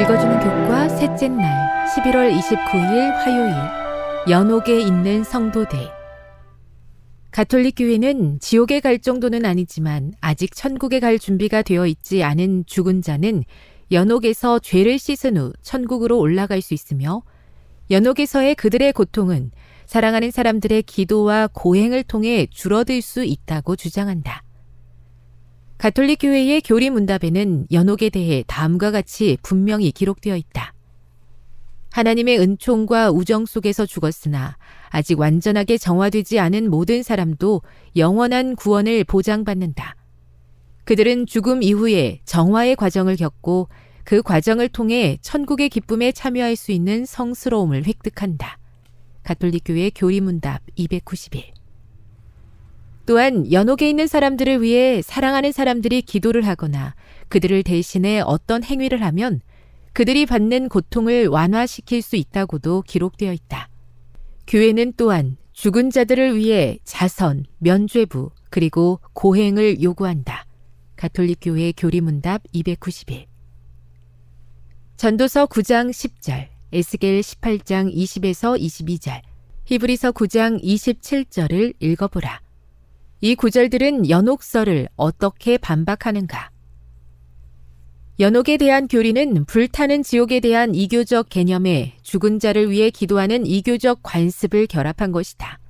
읽어주는 교과 셋째 날 11월 29일 화요일 연옥에 있는 성도들 가톨릭 교회는 지옥에 갈 정도는 아니지만 아직 천국에 갈 준비가 되어 있지 않은 죽은 자는 연옥에서 죄를 씻은 후 천국으로 올라갈 수 있으며 연옥에서의 그들의 고통은 사랑하는 사람들의 기도와 고행을 통해 줄어들 수 있다고 주장한다. 가톨릭 교회의 교리 문답에는 연옥에 대해 다음과 같이 분명히 기록되어 있다. 하나님의 은총과 우정 속에서 죽었으나 아직 완전하게 정화되지 않은 모든 사람도 영원한 구원을 보장받는다. 그들은 죽음 이후에 정화의 과정을 겪고 그 과정을 통해 천국의 기쁨에 참여할 수 있는 성스러움을 획득한다. 가톨릭교회 교리문답 291 또한 연옥에 있는 사람들을 위해 사랑하는 사람들이 기도를 하거나 그들을 대신해 어떤 행위를 하면 그들이 받는 고통을 완화시킬 수 있다고도 기록되어 있다. 교회는 또한 죽은 자들을 위해 자선, 면죄부, 그리고 고행을 요구한다. 가톨릭 교회 교리문답 291. 전도서 9장 10절, 에스겔 18장 20에서 22절, 히브리서 9장 27절을 읽어보라. 이 구절들은 연옥설을 어떻게 반박하는가? 연옥에 대한 교리는 불타는 지옥에 대한 이교적 개념에 죽은 자를 위해 기도하는 이교적 관습을 결합한 것이다.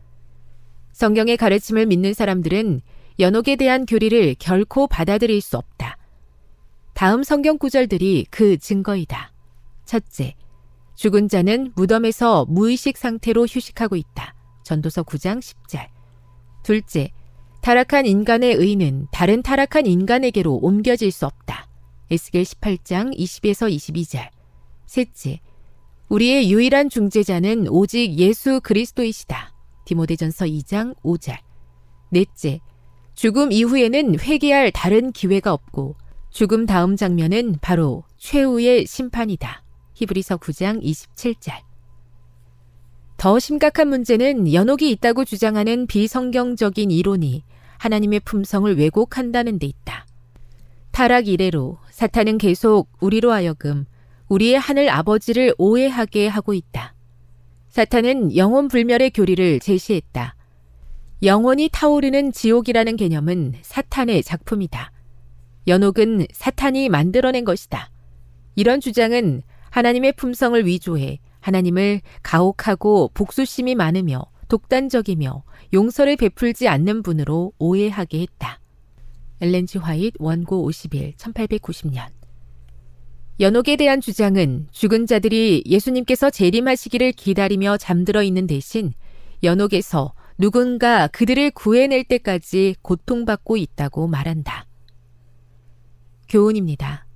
성경의 가르침을 믿는 사람들은 연옥에 대한 교리를 결코 받아들일 수 없다. 다음 성경 구절들이 그 증거이다. 첫째, 죽은 자는 무덤에서 무의식 상태로 휴식하고 있다. 전도서 9장 10절. 둘째, 타락한 인간의 의는 다른 타락한 인간에게로 옮겨질 수 없다. 에스겔 18장 20에서 22절. 셋째, 우리의 유일한 중재자는 오직 예수 그리스도이시다. 디모데전서 2장 5절. 넷째, 죽음 이후에는 회개할 다른 기회가 없고 죽음 다음 장면은 바로 최후의 심판이다. 히브리서 9장 27절. 더 심각한 문제는 연옥이 있다고 주장하는 비성경적인 이론이 하나님의 품성을 왜곡한다는 데 있다. 타락 이래로 사탄은 계속 우리로 하여금 우리의 하늘 아버지를 오해하게 하고 있다. 사탄은 영혼 불멸의 교리를 제시했다. 영원히 타오르는 지옥이라는 개념은 사탄의 작품이다. 연옥은 사탄이 만들어낸 것이다. 이런 주장은 하나님의 품성을 위조해 하나님을 가혹하고 복수심이 많으며 독단적이며 용서를 베풀지 않는 분으로 오해하게 했다. 엘렌지 화이트 원고 51, 1890년. 연옥에 대한 주장은 죽은 자들이 예수님께서 재림하시기를 기다리며 잠들어 있는 대신 연옥에서 누군가 그들을 구해낼 때까지 고통받고 있다고 말한다. 교훈입니다.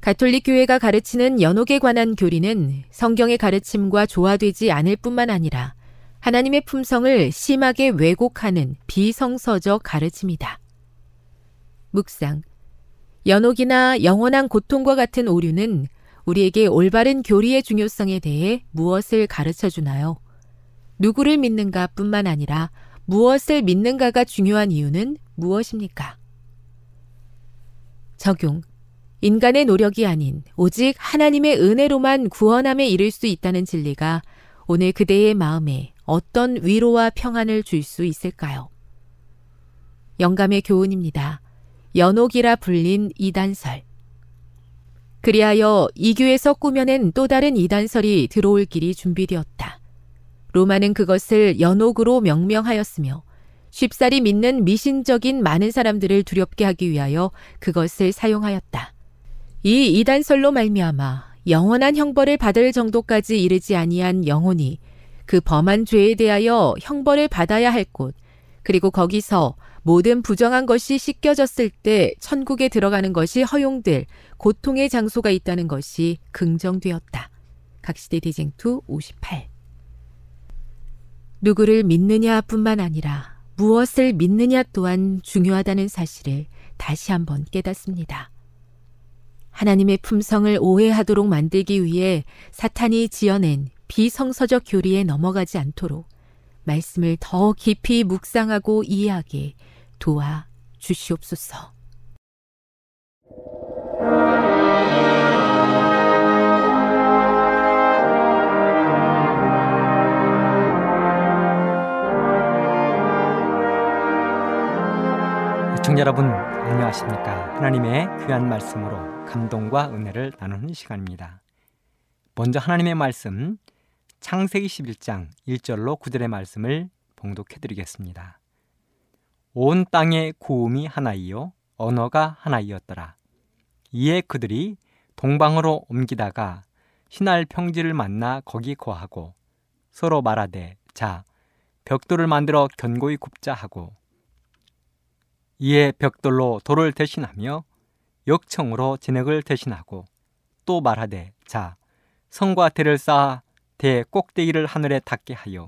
가톨릭 교회가 가르치는 연옥에 관한 교리는 성경의 가르침과 조화되지 않을 뿐만 아니라 하나님의 품성을 심하게 왜곡하는 비성서적 가르침이다. 묵상. 연옥이나 영원한 고통과 같은 오류는 우리에게 올바른 교리의 중요성에 대해 무엇을 가르쳐 주나요? 누구를 믿는가 뿐만 아니라 무엇을 믿는가가 중요한 이유는 무엇입니까? 적용. 인간의 노력이 아닌 오직 하나님의 은혜로만 구원함에 이를 수 있다는 진리가 오늘 그대의 마음에 어떤 위로와 평안을 줄 수 있을까요? 영감의 교훈입니다. 연옥이라 불린 이단설. 그리하여 이교에서 꾸며낸 또 다른 이단설이 들어올 길이 준비되었다. 로마는 그것을 연옥으로 명명하였으며 쉽사리 믿는 미신적인 많은 사람들을 두렵게 하기 위하여 그것을 사용하였다. 이 이단설로 말미암아 영원한 형벌을 받을 정도까지 이르지 아니한 영혼이 그 범한 죄에 대하여 형벌을 받아야 할 곳, 그리고 거기서 모든 부정한 것이 씻겨졌을 때 천국에 들어가는 것이 허용될 고통의 장소가 있다는 것이 긍정되었다. 각시대 대쟁투 58. 누구를 믿느냐 뿐만 아니라 무엇을 믿느냐 또한 중요하다는 사실을 다시 한번 깨닫습니다. 하나님의 품성을 오해하도록 만들기 위해 사탄이 지어낸 비성서적 교리에 넘어가지 않도록 말씀을 더 깊이 묵상하고 이해하게 도와 주시옵소서. 여러분 안녕하십니까 하나님의 귀한 말씀으로 감동과 은혜를 나누는 시간입니다 먼저 하나님의 말씀 창세기 11장 1절로 9절의 말씀을 봉독해 드리겠습니다. 온 땅의 구음이 하나이요 언어가 하나이었더라. 이에 그들이 동방으로 옮기다가 신할 평지를 만나 거기 거하고 서로 말하되 자 벽돌을 만들어 견고히 굽자 하고 이에 벽돌로 돌을 대신하며 역청으로 진흙을 대신하고 또 말하되 자 성과 대를 쌓아 대 꼭대기를 하늘에 닿게 하여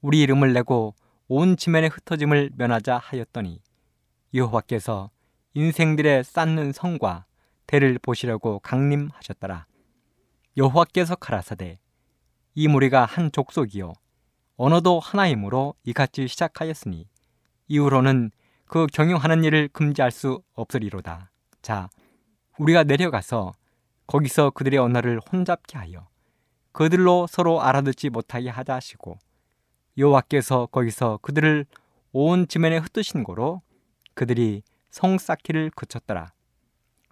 우리 이름을 내고 온 지면에 흩어짐을 면하자 하였더니 여호와께서 인생들의 쌓는 성과 대를 보시려고 강림하셨더라. 여호와께서 가라사대 이 무리가 한 족속이요 언어도 하나이므로 이같이 시작하였으니 이후로는 그 경영하는 일을 금지할 수 없으리로다. 자, 우리가 내려가서 거기서 그들의 언어를 혼잡게 하여 그들로 서로 알아듣지 못하게 하자 하시고 여호와께서 거기서 그들을 온 지면에 흩으신 고로 그들이 성 쌓기를 그쳤더라.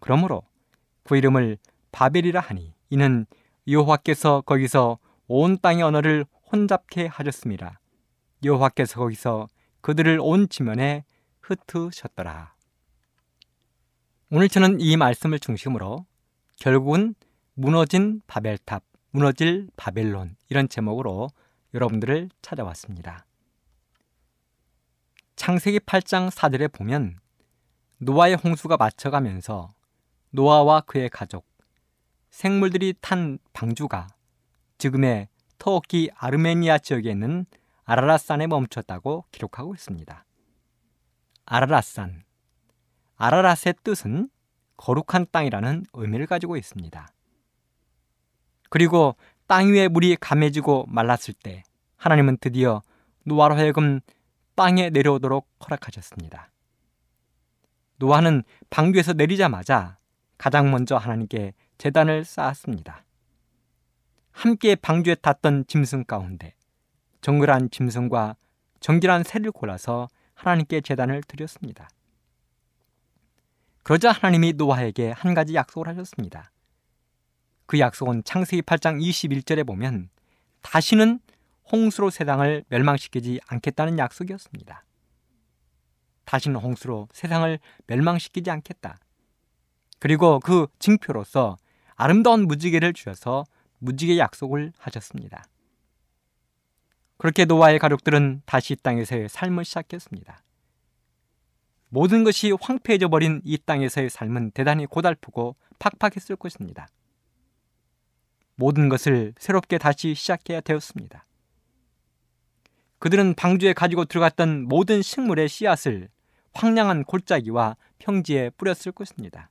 그러므로 그 이름을 바벨이라 하니 이는 여호와께서 거기서 온 땅의 언어를 혼잡게 하셨습니다. 여호와께서 거기서 그들을 온 지면에 흩으셨더라. 오늘 저는 이 말씀을 중심으로 결국은 무너진 바벨탑, 무너질 바벨론 이런 제목으로 여러분들을 찾아왔습니다. 창세기 8장 4절에 보면 노아의 홍수가 맞춰가면서 노아와 그의 가족, 생물들이 탄 방주가 지금의 터키 아르메니아 지역에 있는 아라라산에 멈췄다고 기록하고 있습니다. 아라라산. 아라라스의 뜻은 거룩한 땅이라는 의미를 가지고 있습니다. 그리고 땅 위에 물이 감해지고 말랐을 때 하나님은 드디어 노아로 하여금 땅에 내려오도록 허락하셨습니다. 노아는 방주에서 내리자마자 가장 먼저 하나님께 재단을 쌓았습니다. 함께 방주에 탔던 짐승 가운데 정글한 짐승과 정결한 새를 골라서 하나님께 재단을 드렸습니다. 그러자 하나님이 노아에게 한 가지 약속을 하셨습니다. 그 약속은 창세기 8장 21절에 보면 다시는 홍수로 세상을 멸망시키지 않겠다는 약속이었습니다. 다시는 홍수로 세상을 멸망시키지 않겠다. 그리고 그 징표로서 아름다운 무지개를 주셔서 무지개 약속을 하셨습니다. 그렇게 노아의 가족들은 다시 이 땅에서의 삶을 시작했습니다. 모든 것이 황폐해져 버린 이 땅에서의 삶은 대단히 고달프고 팍팍했을 것입니다. 모든 것을 새롭게 다시 시작해야 되었습니다. 그들은 방주에 가지고 들어갔던 모든 식물의 씨앗을 황량한 골짜기와 평지에 뿌렸을 것입니다.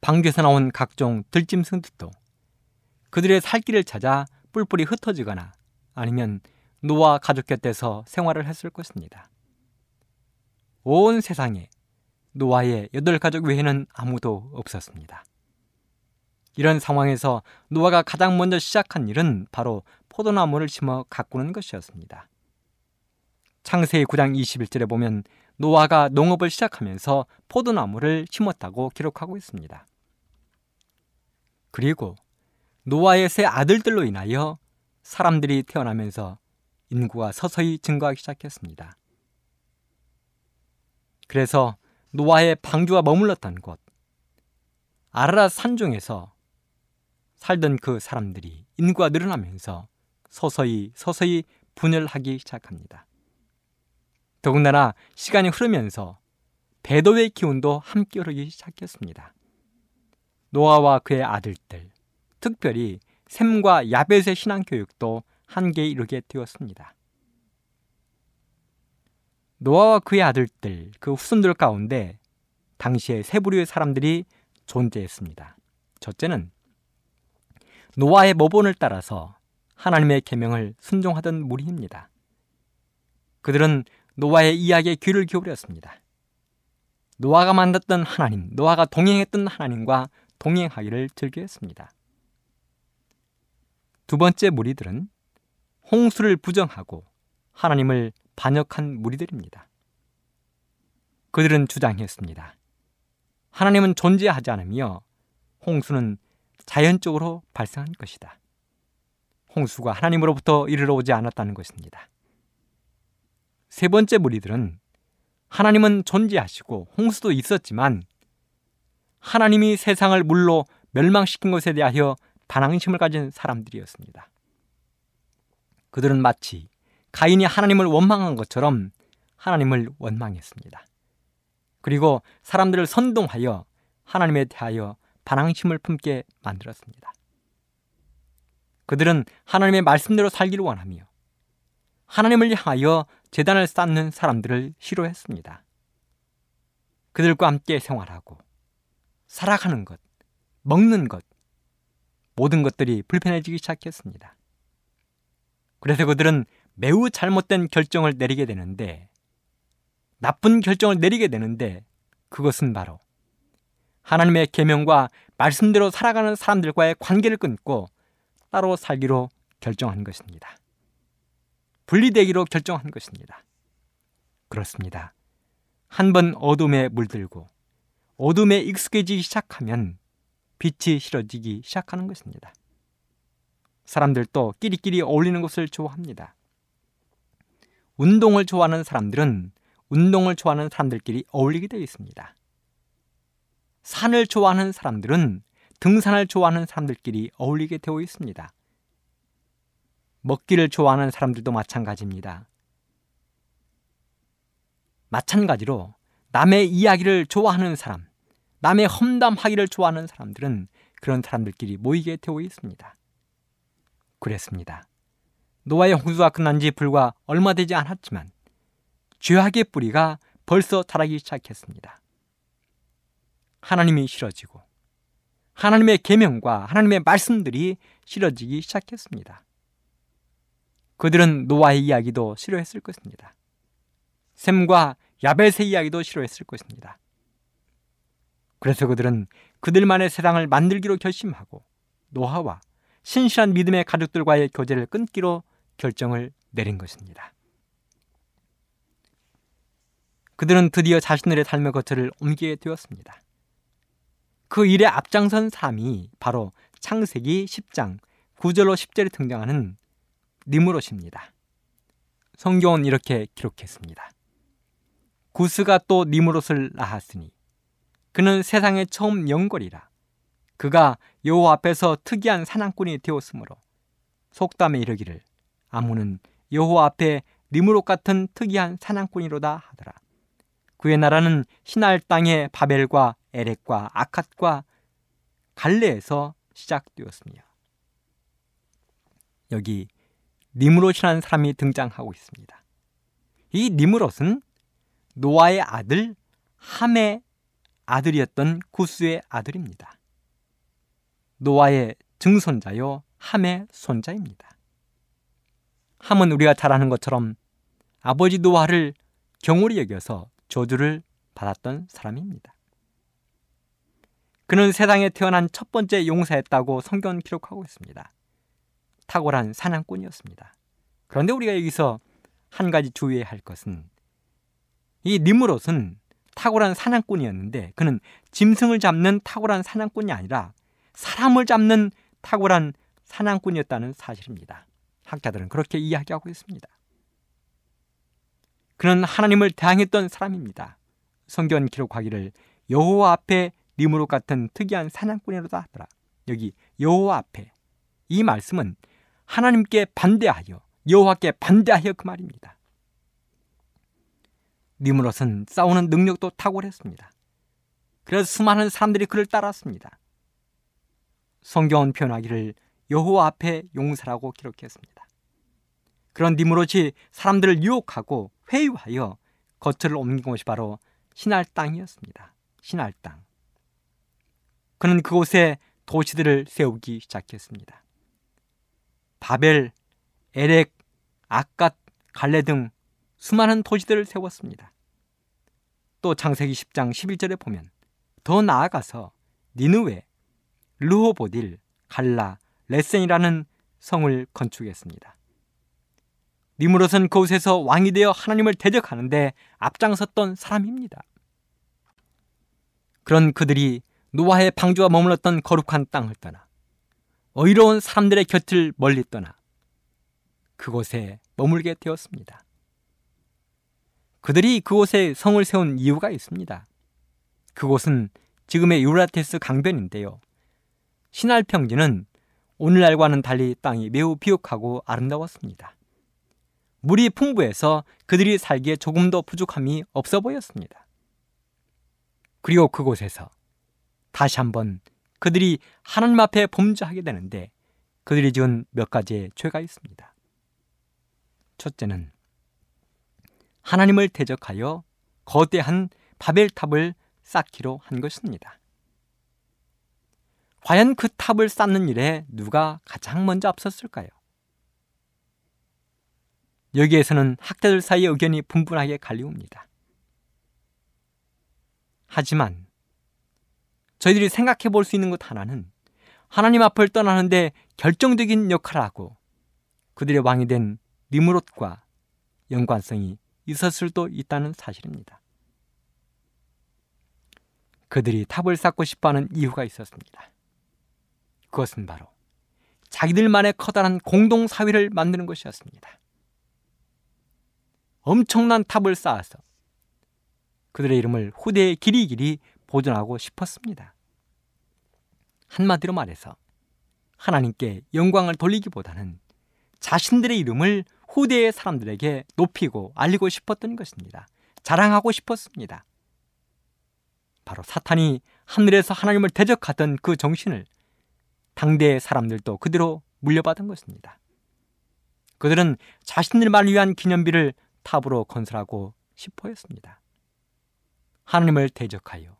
방주에서 나온 각종 들짐승들도 그들의 살 길을 찾아 뿔뿔이 흩어지거나 아니면 노아 가족 곁에서 생활을 했을 것입니다. 온 세상에 노아의 여덟 가족 외에는 아무도 없었습니다. 이런 상황에서 노아가 가장 먼저 시작한 일은 바로 포도나무를 심어 가꾸는 것이었습니다. 창세기 9장 21절에 보면 노아가 농업을 시작하면서 포도나무를 심었다고 기록하고 있습니다. 그리고 노아의 세 아들들로 인하여 사람들이 태어나면서 인구가 서서히 증가하기 시작했습니다. 그래서 노아의 방주가 머물렀던 곳, 아라라 산중에서 살던 그 사람들이 인구가 늘어나면서 서서히 서서히 분열하기 시작합니다. 더군다나 시간이 흐르면서 배도의 기운도 함께 흐르기 시작했습니다. 노아와 그의 아들들, 특별히 샘과 야벳의 신앙 교육도 한계에 이르게 되었습니다. 노아와 그의 아들들, 그 후손들 가운데 당시에 세 부류의 사람들이 존재했습니다. 첫째는 노아의 모본을 따라서 하나님의 계명을 순종하던 무리입니다. 그들은 노아의 이야기에 귀를 기울였습니다. 노아가 만났던 하나님, 노아가 동행했던 하나님과 동행하기를 즐겨했습니다. 두 번째 무리들은 홍수를 부정하고 하나님을 반역한 무리들입니다. 그들은 주장했습니다. 하나님은 존재하지 않으며 홍수는 자연적으로 발생한 것이다. 홍수가 하나님으로부터 이르러 오지 않았다는 것입니다. 세 번째 무리들은 하나님은 존재하시고 홍수도 있었지만 하나님이 세상을 물로 멸망시킨 것에 대하여 반항심을 가진 사람들이었습니다. 그들은 마치 가인이 하나님을 원망한 것처럼 하나님을 원망했습니다. 그리고 사람들을 선동하여 하나님에 대하여 반항심을 품게 만들었습니다. 그들은 하나님의 말씀대로 살기를 원하며 하나님을 향하여 재단을 쌓는 사람들을 싫어했습니다. 그들과 함께 생활하고 살아가는 것, 먹는 것, 모든 것들이 불편해지기 시작했습니다. 그래서 그들은 매우 잘못된 결정을 내리게 되는데, 나쁜 결정을 내리게 되는데, 그것은 바로 하나님의 계명과 말씀대로 살아가는 사람들과의 관계를 끊고 따로 살기로 결정한 것입니다. 분리되기로 결정한 것입니다. 그렇습니다. 한 번 어둠에 물들고 어둠에 익숙해지기 시작하면 빛이 싫어지기 시작하는 것입니다. 사람들도 끼리끼리 어울리는 것을 좋아합니다. 운동을 좋아하는 사람들은 운동을 좋아하는 사람들끼리 어울리게 되어 있습니다. 산을 좋아하는 사람들은 등산을 좋아하는 사람들끼리 어울리게 되어 있습니다. 먹기를 좋아하는 사람들도 마찬가지입니다. 마찬가지로 남의 이야기를 좋아하는 사람, 남의 험담하기를 좋아하는 사람들은 그런 사람들끼리 모이게 되어 있습니다. 그랬습니다. 노아의 홍수가 끝난 지 불과 얼마 되지 않았지만 죄악의 뿌리가 벌써 자라기 시작했습니다. 하나님이 싫어지고 하나님의 계명과 하나님의 말씀들이 싫어지기 시작했습니다. 그들은 노아의 이야기도 싫어했을 것입니다. 샘과 야벳의 이야기도 싫어했을 것입니다. 그래서 그들은 그들만의 세상을 만들기로 결심하고 노아와 신실한 믿음의 가족들과의 교제를 끊기로 결정을 내린 것입니다. 그들은 드디어 자신들의 삶의 거처를 옮기게 되었습니다. 그 일에 앞장선 사람이 바로 창세기 10장 구절로 10절에 등장하는 니무롯입니다. 성경은 이렇게 기록했습니다. 구스가 또 니무롯을 낳았으니 그는 세상의 처음 영걸이라 그가 여호와 앞에서 특이한 사냥꾼이 되었으므로 속담에 이르기를 아무는 여호와 앞에 니무롯 같은 특이한 사냥꾼이로다 하더라. 그의 나라는 신할 땅의 바벨과 에렉과 아캇과 갈레에서 시작되었습니다. 여기 니무롯이라는 사람이 등장하고 있습니다. 이 니무롯은 노아의 아들 함의 아들이었던 구스의 아들입니다. 노아의 증손자요 함의 손자입니다. 함은 우리가 잘 아는 것처럼 아버지 노아를 경홀히 여겨서 저주를 받았던 사람입니다. 그는 세상에 태어난 첫 번째 용사였다고 성경은 기록하고 있습니다. 탁월한 사냥꾼이었습니다. 그런데 우리가 여기서 한 가지 주의해야 할 것은 이 니무롯은 탁월한 사냥꾼이었는데 그는 짐승을 잡는 탁월한 사냥꾼이 아니라 사람을 잡는 탁월한 사냥꾼이었다는 사실입니다. 학자들은 그렇게 이야기하고 있습니다. 그는 하나님을 대항했던 사람입니다. 성경 기록하기를 여호와 앞에 니무롯 같은 특이한 사냥꾼이로다 하더라. 여기 여호와 앞에 이 말씀은 하나님께 반대하여 여호와께 반대하여 그 말입니다. 니무롯은 싸우는 능력도 탁월했습니다. 그래서 수많은 사람들이 그를 따랐습니다. 성경은 표현하기를 여호와 앞에 용사라고 기록했습니다. 그런 니무롯이 사람들을 유혹하고 회유하여 거처를 옮긴 곳이 바로 신할 땅이었습니다. 신할 땅. 그는 그곳에 도시들을 세우기 시작했습니다. 바벨, 에렉, 아갓, 갈레 등 수많은 도시들을 세웠습니다. 또 창세기 10장 11절에 보면 더 나아가서 니누웨, 르호보딜, 갈라, 레센이라는 성을 건축했습니다. 니무롯은 그곳에서 왕이 되어 하나님을 대적하는데 앞장섰던 사람입니다. 그런 그들이 노아의 방주가 머물렀던 거룩한 땅을 떠나 어이로운 사람들의 곁을 멀리 떠나 그곳에 머물게 되었습니다. 그들이 그곳에 성을 세운 이유가 있습니다. 그곳은 지금의 유라테스 강변인데요. 신할 평지는 오늘날과는 달리 땅이 매우 비옥하고 아름다웠습니다. 물이 풍부해서 그들이 살기에 조금 더 부족함이 없어 보였습니다. 그리고 그곳에서 다시 한번 그들이 하나님 앞에 범죄하게 되는데 그들이 지은 몇 가지의 죄가 있습니다. 첫째는 하나님을 대적하여 거대한 바벨탑을 쌓기로 한 것입니다. 과연 그 탑을 쌓는 일에 누가 가장 먼저 앞섰을까요? 여기에서는 학자들 사이의 의견이 분분하게 갈리옵니다. 하지만 저희들이 생각해 볼 수 있는 것 하나는 하나님 앞을 떠나는데 결정적인 역할을 하고 그들의 왕이 된 니무롯과 연관성이 있었을 수도 있다는 사실입니다. 그들이 탑을 쌓고 싶어하는 이유가 있었습니다. 그것은 바로 자기들만의 커다란 공동 사회를 만드는 것이었습니다. 엄청난 탑을 쌓아서 그들의 이름을 후대에 길이 길이 보존하고 싶었습니다. 한마디로 말해서 하나님께 영광을 돌리기보다는 자신들의 이름을 후대의 사람들에게 높이고 알리고 싶었던 것입니다. 자랑하고 싶었습니다. 바로 사탄이 하늘에서 하나님을 대적하던 그 정신을 당대의 사람들도 그대로 물려받은 것입니다. 그들은 자신들만 위한 기념비를 탑으로 건설하고 싶어 했습니다. 하나님을 대적하여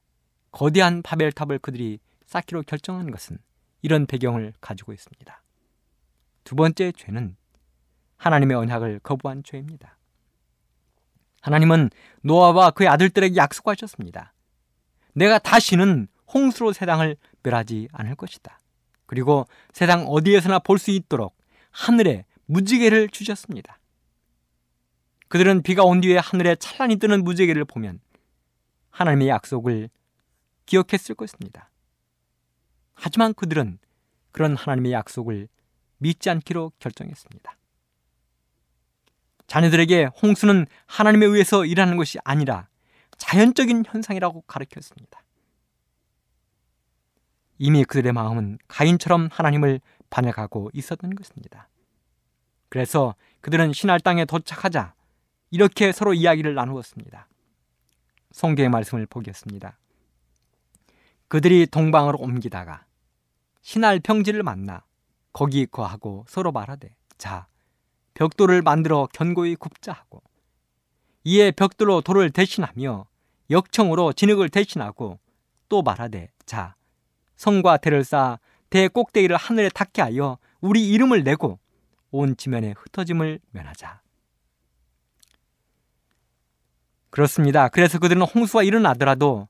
거대한 바벨탑을 그들이 쌓기로 결정한 것은 이런 배경을 가지고 있습니다. 두 번째 죄는 하나님의 언약을 거부한 죄입니다. 하나님은 노아와 그의 아들들에게 약속하셨습니다. 내가 다시는 홍수로 세상을 멸하지 않을 것이다. 그리고 세상 어디에서나 볼 수 있도록 하늘에 무지개를 주셨습니다. 그들은 비가 온 뒤에 하늘에 찬란히 뜨는 무지개를 보면 하나님의 약속을 기억했을 것입니다. 하지만 그들은 그런 하나님의 약속을 믿지 않기로 결정했습니다. 자녀들에게 홍수는 하나님에 의해서 일하는 것이 아니라 자연적인 현상이라고 가르쳤습니다. 이미 그들의 마음은 가인처럼 하나님을 반역하고 있었던 것입니다. 그래서 그들은 신할 땅에 도착하자 이렇게 서로 이야기를 나누었습니다. 성경의 말씀을 보겠습니다. 그들이 동방으로 옮기다가 신할 평지를 만나 거기 거하고 서로 말하되 자 벽돌을 만들어 견고히 굽자 하고 이에 벽돌로 돌을 대신하며 역청으로 진흙을 대신하고 또 말하되 자 성과 대를 쌓아 대 꼭대기를 하늘에 닿게 하여 우리 이름을 내고 온 지면에 흩어짐을 면하자. 그렇습니다. 그래서 그들은 홍수가 일어나더라도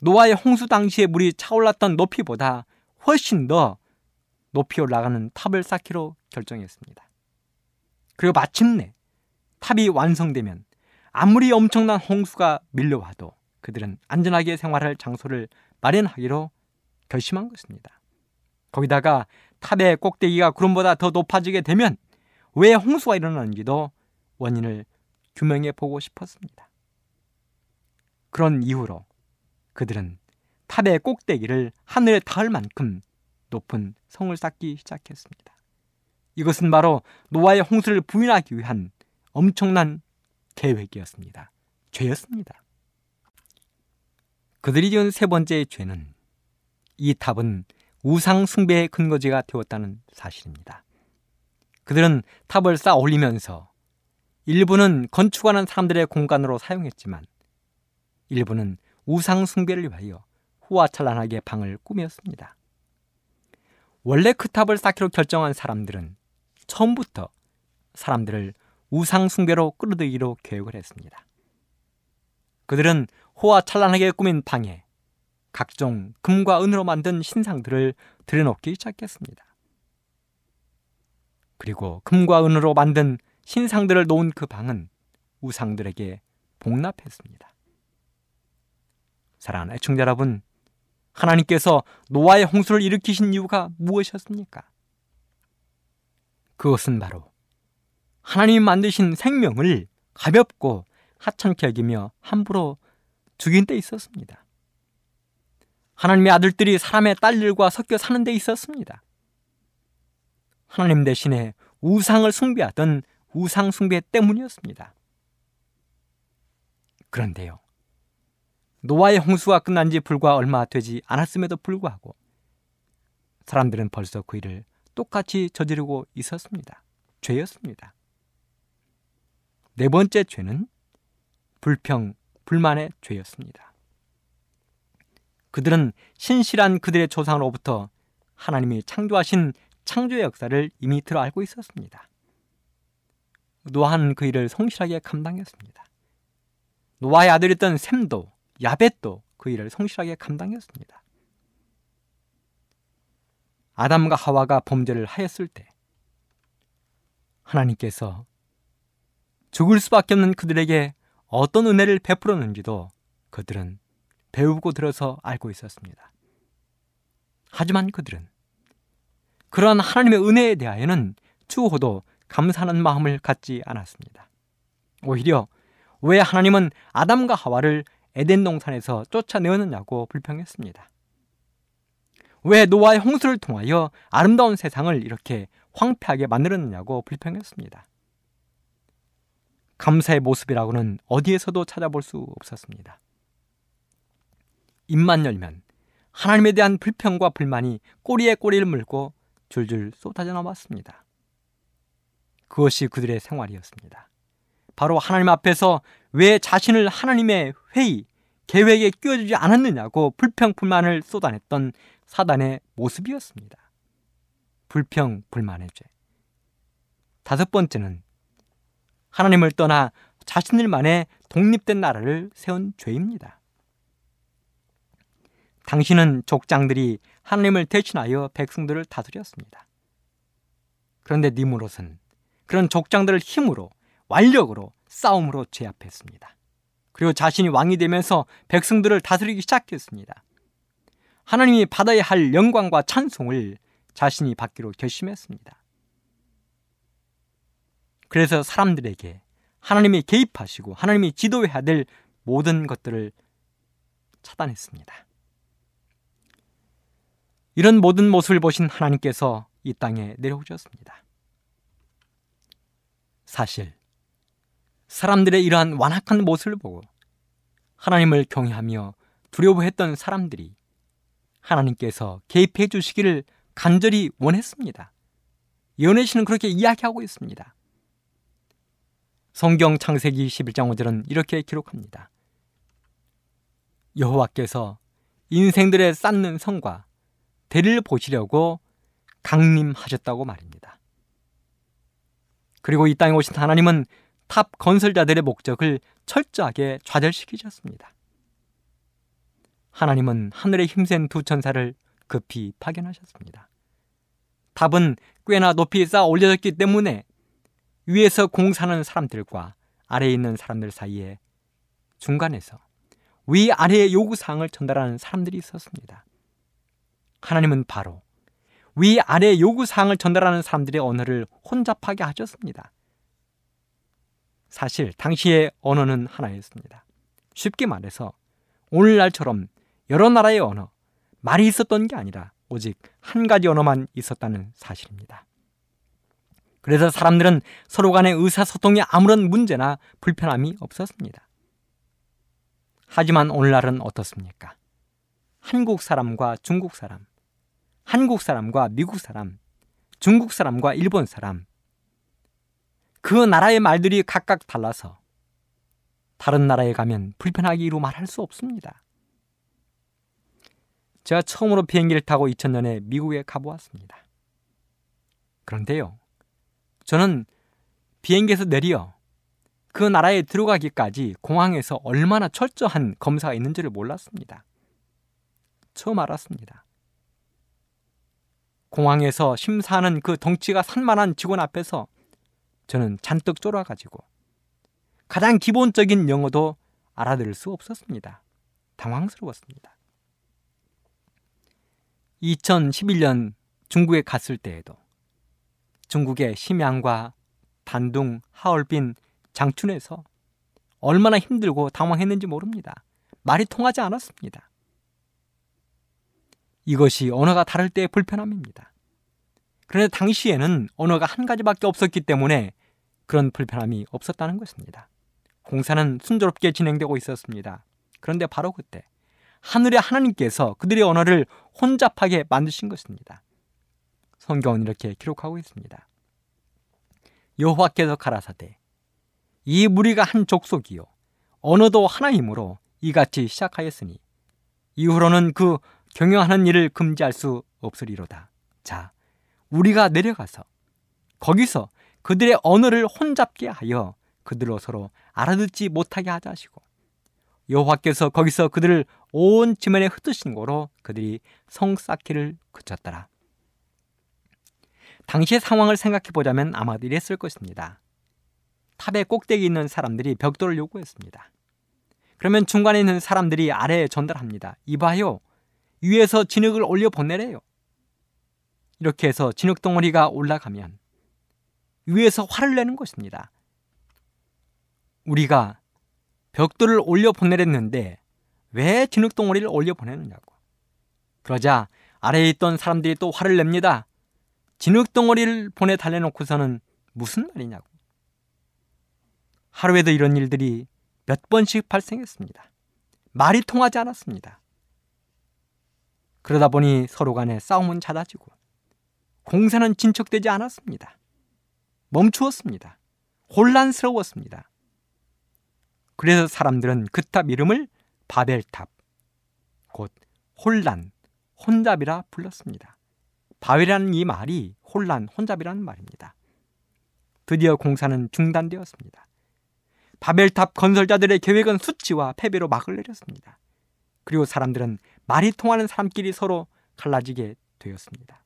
노아의 홍수 당시에 물이 차올랐던 높이보다 훨씬 더 높이 올라가는 탑을 쌓기로 결정했습니다. 그리고 마침내 탑이 완성되면 아무리 엄청난 홍수가 밀려와도 그들은 안전하게 생활할 장소를 마련하기로 결심한 것입니다. 거기다가 탑의 꼭대기가 구름보다 더 높아지게 되면 왜 홍수가 일어나는지도 원인을 규명해 보고 싶었습니다. 그런 이유로 그들은 탑의 꼭대기를 하늘에 닿을 만큼 높은 성을 쌓기 시작했습니다. 이것은 바로 노아의 홍수를 부인하기 위한 엄청난 계획이었습니다. 죄였습니다. 그들이 지은 세 번째의 죄는 이 탑은 우상 숭배의 근거지가 되었다는 사실입니다. 그들은 탑을 쌓아 올리면서 일부는 건축하는 사람들의 공간으로 사용했지만 일부는 우상 숭배를 위하여 후화찬란하게 방을 꾸몄습니다. 원래 그 탑을 쌓기로 결정한 사람들은 처음부터 사람들을 우상 숭배로 끌어들이기로 계획을 했습니다. 그들은 호화찬란하게 꾸민 방에 각종 금과 은으로 만든 신상들을 들여놓기 시작했습니다. 그리고 금과 은으로 만든 신상들을 놓은 그 방은 우상들에게 복납했습니다. 사랑하는 애청자 여러분, 하나님께서 노아의 홍수를 일으키신 이유가 무엇이었습니까? 그것은 바로 하나님이 만드신 생명을 가볍고 하찮게 여기며 함부로 죽인 데 있었습니다. 하나님의 아들들이 사람의 딸들과 섞여 사는 데 있었습니다. 하나님 대신에 우상을 숭배하던 우상 숭배 때문이었습니다. 그런데요. 노아의 홍수가 끝난 지 불과 얼마 되지 않았음에도 불구하고 사람들은 벌써 그 일을 똑같이 저지르고 있었습니다. 죄였습니다. 네 번째 죄는 불평, 불만의 죄였습니다. 그들은 신실한 그들의 조상으로부터 하나님이 창조하신 창조의 역사를 이미 들어 알고 있었습니다. 노아는 그 일을 성실하게 감당했습니다. 노아의 아들이었던 샘도 야벳도 그 일을 성실하게 감당했습니다. 아담과 하와가 범죄를 하였을 때 하나님께서 죽을 수밖에 없는 그들에게 어떤 은혜를 베풀었는지도 그들은 배우고 들어서 알고 있었습니다. 하지만 그들은 그러한 하나님의 은혜에 대하여는 추호도 감사하는 마음을 갖지 않았습니다. 오히려 왜 하나님은 아담과 하와를 에덴 동산에서 쫓아내었느냐고 불평했습니다. 왜 노아의 홍수를 통하여 아름다운 세상을 이렇게 황폐하게 만들었느냐고 불평했습니다. 감사의 모습이라고는 어디에서도 찾아볼 수 없었습니다. 입만 열면 하나님에 대한 불평과 불만이 꼬리에 꼬리를 물고 줄줄 쏟아져 나왔습니다. 그것이 그들의 생활이었습니다. 바로 하나님 앞에서 왜 자신을 하나님의 회의, 계획에 끼워주지 않았느냐고 불평, 불만을 쏟아냈던 사단의 모습이었습니다. 불평, 불만의 죄. 다섯 번째는 하나님을 떠나 자신들만의 독립된 나라를 세운 죄입니다. 당신은 족장들이 하나님을 대신하여 백성들을 다스렸습니다. 그런데 니무롯은 그런 족장들을 힘으로 완력으로 싸움으로 제압했습니다. 그리고 자신이 왕이 되면서 백성들을 다스리기 시작했습니다. 하나님이 받아야 할 영광과 찬송을 자신이 받기로 결심했습니다. 그래서 사람들에게 하나님이 개입하시고 하나님이 지도해야 될 모든 것들을 차단했습니다. 이런 모든 모습을 보신 하나님께서 이 땅에 내려오셨습니다. 사실 사람들의 이러한 완악한 모습을 보고 하나님을 경외하며 두려워했던 사람들이 하나님께서 개입해 주시기를 간절히 원했습니다. 예언의 신은 그렇게 이야기하고 있습니다. 성경 창세기 11장 5절은 이렇게 기록합니다. 여호와께서 인생들의 쌓는 성과 대를 보시려고 강림하셨다고 말입니다. 그리고 이 땅에 오신 하나님은 탑 건설자들의 목적을 철저하게 좌절시키셨습니다. 하나님은 하늘에 힘센 두 천사를 급히 파견하셨습니다. 탑은 꽤나 높이 쌓아 올려졌기 때문에 위에서 공사하는 사람들과 아래에 있는 사람들 사이에 중간에서 위 아래의 요구사항을 전달하는 사람들이 있었습니다. 하나님은 바로 위 아래 요구사항을 전달하는 사람들의 언어를 혼잡하게 하셨습니다. 사실 당시의 언어는 하나였습니다. 쉽게 말해서 오늘날처럼 여러 나라의 언어, 말이 있었던 게 아니라 오직 한 가지 언어만 있었다는 사실입니다. 그래서 사람들은 서로 간의 의사소통에 아무런 문제나 불편함이 없었습니다. 하지만 오늘날은 어떻습니까? 한국 사람과 중국 사람, 한국 사람과 미국 사람, 중국 사람과 일본 사람, 그 나라의 말들이 각각 달라서 다른 나라에 가면 불편하기로 말할 수 없습니다. 제가 처음으로 비행기를 타고 2000년에 미국에 가보았습니다. 그런데요, 저는 비행기에서 내려 그 나라에 들어가기까지 공항에서 얼마나 철저한 검사가 있는지를 몰랐습니다. 처음 알았습니다. 공항에서 심사하는 그 덩치가 산만한 직원 앞에서 저는 잔뜩 쫄아가지고 가장 기본적인 영어도 알아들을 수 없었습니다. 당황스러웠습니다. 2011년 중국에 갔을 때에도 중국의 심양과 단둥, 하얼빈, 장춘에서 얼마나 힘들고 당황했는지 모릅니다. 말이 통하지 않았습니다. 이것이 언어가 다를 때의 불편함입니다. 그런데 당시에는 언어가 한 가지밖에 없었기 때문에 그런 불편함이 없었다는 것입니다. 공사는 순조롭게 진행되고 있었습니다. 그런데 바로 그때 하늘의 하나님께서 그들의 언어를 혼잡하게 만드신 것입니다. 성경은 이렇게 기록하고 있습니다. 여호와께서 가라사대 이 무리가 한 족속이요 언어도 하나이므로 이같이 시작하였으니 이후로는 그 경영하는 일을 금지할 수 없으리로다. 자, 우리가 내려가서 거기서 그들의 언어를 혼잡게 하여 그들로 서로 알아듣지 못하게 하자 하시고 여호와께서 거기서 그들을 온 지면에 흩으신 거로 그들이 성 쌓기를 그쳤더라. 당시의 상황을 생각해 보자면 아마도 이랬을 것입니다. 탑의 꼭대기 있는 사람들이 벽돌을 요구했습니다. 그러면 중간에 있는 사람들이 아래에 전달합니다. 이봐요. 위에서 진흙을 올려 보내래요. 이렇게 해서 진흙 덩어리가 올라가면 위에서 화를 내는 것입니다. 우리가 벽돌을 올려 보내랬는데 왜 진흙 덩어리를 올려 보내느냐고. 그러자 아래에 있던 사람들이 또 화를 냅니다. 진흙 덩어리를 보내 달래놓고서는 무슨 말이냐고. 하루에도 이런 일들이 몇 번씩 발생했습니다. 말이 통하지 않았습니다. 그러다 보니 서로 간에 싸움은 잦아지고 공사는 진척되지 않았습니다. 멈추었습니다. 혼란스러웠습니다. 그래서 사람들은 그 탑 이름을 바벨탑, 곧 혼란, 혼잡이라 불렀습니다. 바벨이라는 이 말이 혼란, 혼잡이라는 말입니다. 드디어 공사는 중단되었습니다. 바벨탑 건설자들의 계획은 수치와 패배로 막을 내렸습니다. 그리고 사람들은 말이 통하는 사람끼리 서로 갈라지게 되었습니다.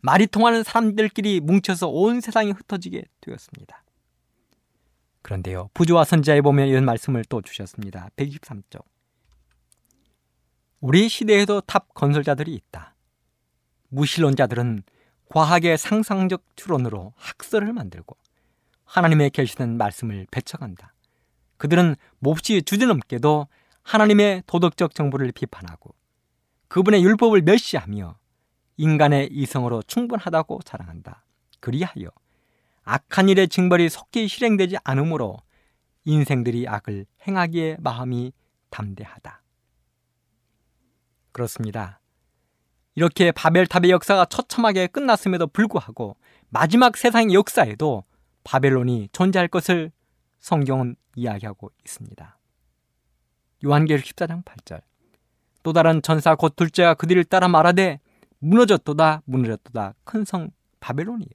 말이 통하는 사람들끼리 뭉쳐서 온 세상이 흩어지게 되었습니다. 그런데요, 부조와 선지자에 보면 이런 말씀을 또 주셨습니다. 123쪽. 우리 시대에도 탑 건설자들이 있다. 무신론자들은 과학의 상상적 추론으로 학설을 만들고 하나님의 계시된 말씀을 배척한다. 그들은 몹시 주제넘게도 하나님의 도덕적 정보를 비판하고 그분의 율법을 멸시하며 인간의 이성으로 충분하다고 자랑한다. 그리하여 악한 일의 징벌이 속히 실행되지 않으므로 인생들이 악을 행하기에 마음이 담대하다. 그렇습니다. 이렇게 바벨탑의 역사가 처참하게 끝났음에도 불구하고 마지막 세상의 역사에도 바벨론이 존재할 것을 성경은 이야기하고 있습니다. 요한계시록 14장 8절 또 다른 전사 곧 둘째가 그들을 따라 말하되 무너졌도다 무너졌도다 큰 성 바벨론이요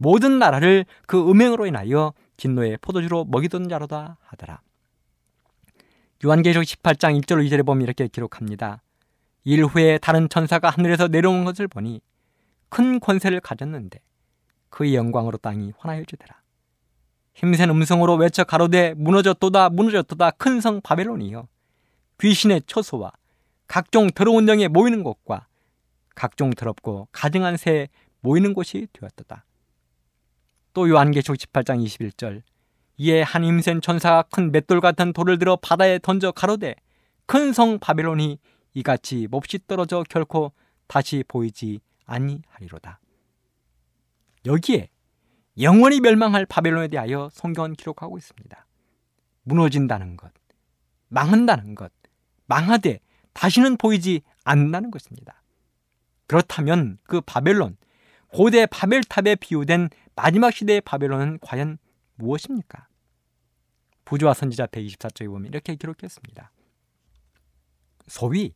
모든 나라를 그 음행으로 인하여 진노의 포도주로 먹이던 자로다 하더라. 요한계시록 18장 1절 2절에 보면 이렇게 기록합니다. 일 후에 다른 천사가 하늘에서 내려온 것을 보니 큰 권세를 가졌는데 그의 영광으로 땅이 환하여지더라. 힘센 음성으로 외쳐 가로되 무너졌도다 무너졌도다 큰 성 바벨론이여 귀신의 처소와 각종 더러운 영에 모이는 곳과 각종 더럽고 가증한 새에 모이는 곳이 되었도다. 또 요한계시록 18장 21절 이에 한 힘센 천사가 큰 맷돌 같은 돌을 들어 바다에 던져 가로되 큰 성 바벨론이 이같이 몹시 떨어져 결코 다시 보이지 아니하리로다. 여기에 영원히 멸망할 바벨론에 대하여 성경은 기록하고 있습니다. 무너진다는 것, 망한다는 것, 망하되 다시는 보이지 않는다는 것입니다. 그렇다면 그 바벨론, 고대 바벨탑에 비유된 마지막 시대의 바벨론은 과연 무엇입니까? 부조와 선지자 124쪽에 보면 이렇게 기록했습니다. 소위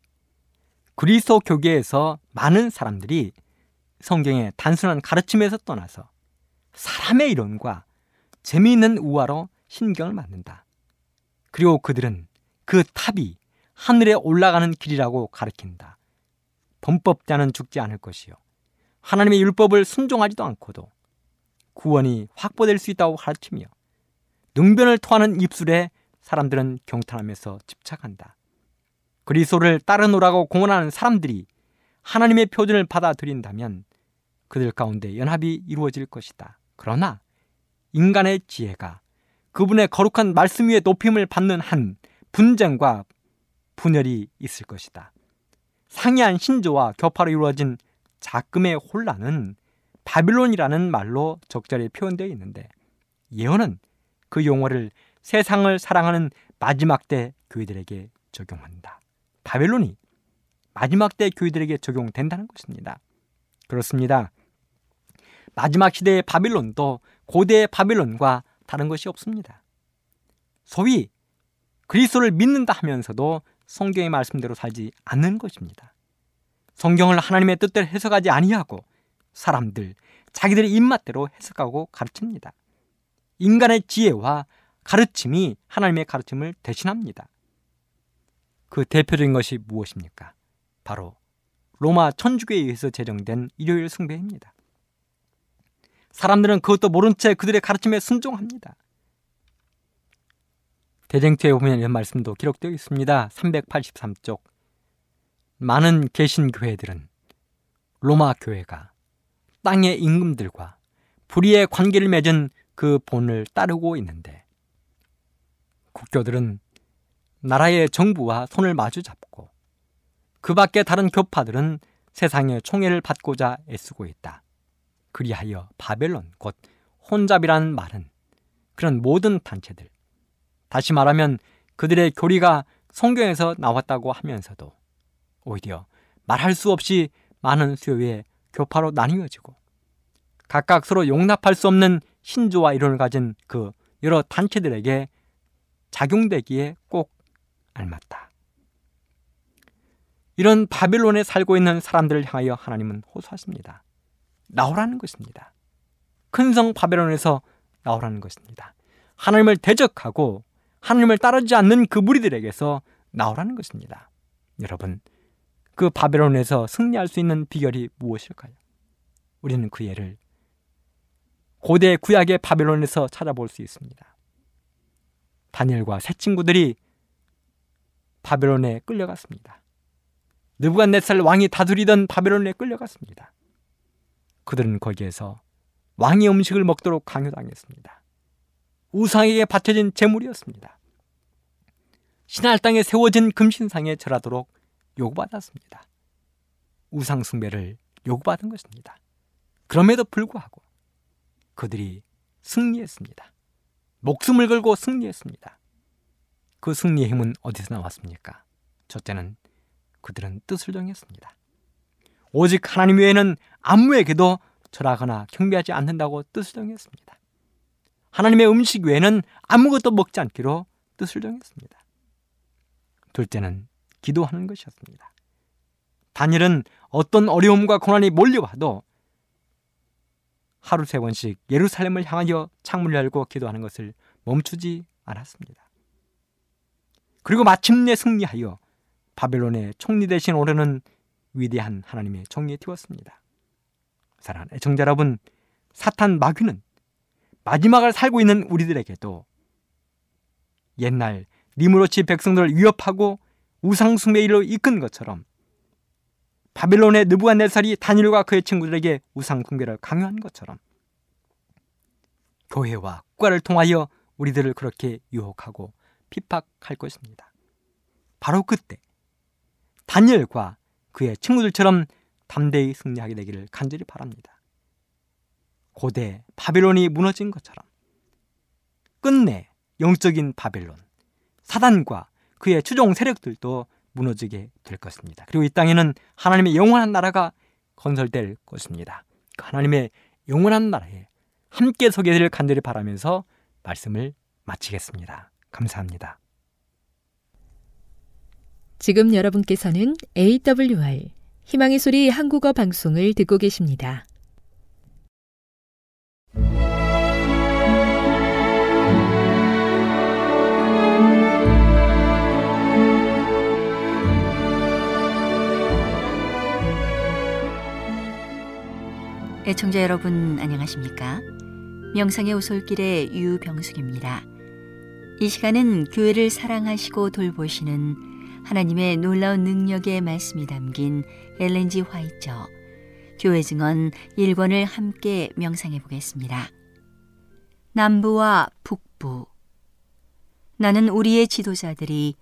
그리스도 교계에서 많은 사람들이 성경의 단순한 가르침에서 떠나서 사람의 이론과 재미있는 우화로 신경을 맞는다. 그리고 그들은 그 탑이 하늘에 올라가는 길이라고 가르친다. 범법자는 죽지 않을 것이요. 하나님의 율법을 순종하지도 않고도 구원이 확보될 수 있다고 가르치며 능변을 토하는 입술에 사람들은 경탄하면서 집착한다. 그리스도를 따르노라고 공언하는 사람들이 하나님의 표준을 받아들인다면 그들 가운데 연합이 이루어질 것이다. 그러나 인간의 지혜가 그분의 거룩한 말씀 위에 높임을 받는 한 분쟁과 분열이 있을 것이다. 상이한 신조와 교파로 이루어진 작금의 혼란은 바빌론이라는 말로 적절히 표현되어 있는데 예언은 그 용어를 세상을 사랑하는 마지막 때 교회들에게 적용한다. 바벨론이 마지막 때 교회들에게 적용된다는 것입니다. 그렇습니다. 마지막 시대의 바빌론도 고대의 바빌론과 다른 것이 없습니다. 소위 그리스도를 믿는다 하면서도 성경의 말씀대로 살지 않는 것입니다. 성경을 하나님의 뜻대로 해석하지 아니하고 사람들 자기들의 입맛대로 해석하고 가르칩니다. 인간의 지혜와 가르침이 하나님의 가르침을 대신합니다. 그 대표적인 것이 무엇입니까? 바로 로마 천주교에 의해서 제정된 일요일 숭배입니다. 사람들은 그것도 모른 채 그들의 가르침에 순종합니다. 대쟁투에 보면 이런 말씀도 기록되어 있습니다. 383쪽. 많은 개신교회들은 로마 교회가 땅의 임금들과 불의의 관계를 맺은 그 본을 따르고 있는데 국교들은 나라의 정부와 손을 마주 잡고 그 밖에 다른 교파들은 세상의 총애를 받고자 애쓰고 있다. 그리하여 바벨론 곧 혼잡이라는 말은 그런 모든 단체들 다시 말하면 그들의 교리가 성경에서 나왔다고 하면서도 오히려 말할 수 없이 많은 수요의 교파로 나뉘어지고 각각 서로 용납할 수 없는 신조와 이론을 가진 그 여러 단체들에게 작용되기에 꼭 알맞다. 이런 바빌론에 살고 있는 사람들을 향하여 하나님은 호소하십니다. 나오라는 것입니다. 큰 성 바벨론에서 나오라는 것입니다. 하나님을 대적하고 하나님을 따르지 않는 그 무리들에게서 나오라는 것입니다. 여러분, 그 바벨론에서 승리할 수 있는 비결이 무엇일까요? 우리는 그 예를 고대 구약의 바벨론에서 찾아볼 수 있습니다. 다니엘과 세 친구들이 바벨론에 끌려갔습니다. 느부갓네살 왕이 다스리던 바벨론에 끌려갔습니다. 그들은 거기에서 왕의 음식을 먹도록 강요당했습니다. 우상에게 바쳐진 재물이었습니다. 신할 땅에 세워진 금신상에 절하도록 요구받았습니다. 우상 숭배를 요구받은 것입니다. 그럼에도 불구하고 그들이 승리했습니다. 목숨을 걸고 승리했습니다. 그 승리의 힘은 어디서 나왔습니까? 첫째는 그들은 뜻을 정했습니다. 오직 하나님 외에는 아무에게도 절하거나 경배하지 않는다고 뜻을 정했습니다. 하나님의 음식 외에는 아무것도 먹지 않기로 뜻을 정했습니다. 둘째는 기도하는 것이었습니다. 다니엘은 어떤 어려움과 고난이 몰려와도 하루 세 번씩 예루살렘을 향하여 창문을 열고 기도하는 것을 멈추지 않았습니다. 그리고 마침내 승리하여 바벨론의 총리 대신 오르는 위대한 하나님의 정의에 띄웠습니다. 사랑하는 애청자 여러분, 사탄 마귀는 마지막을 살고 있는 우리들에게도 옛날 니무로치 백성들을 위협하고 우상숭배일로 이끈 것처럼 바빌론의 느부갓네살이 다니엘과 그의 친구들에게 우상숭배를 강요한 것처럼 교회와 국가를 통하여 우리들을 그렇게 유혹하고 핍박할 것입니다. 바로 그때 다니엘과 그의 친구들처럼 담대히 승리하게 되기를 간절히 바랍니다. 고대 바빌론이 무너진 것처럼 끝내 영적인 바빌론, 사단과 그의 추종 세력들도 무너지게 될 것입니다. 그리고 이 땅에는 하나님의 영원한 나라가 건설될 것입니다. 그 하나님의 영원한 나라에 함께 서게 되 간절히 바라면서 말씀을 마치겠습니다. 감사합니다. 지금 여러분께서는 AWR 희망의 소리 한국어 방송을 듣고 계십니다. 애청자 여러분 안녕하십니까? 명상의 오솔길의 유병숙입니다. 이 시간은 교회를 사랑하시고 돌보시는 하나님의 놀라운 능력의 말씀이 담긴 엘렌지 화이처 교회 증언 1권을 함께 명상해 보겠습니다. 남부와 북부 나는 우리의 지도자들이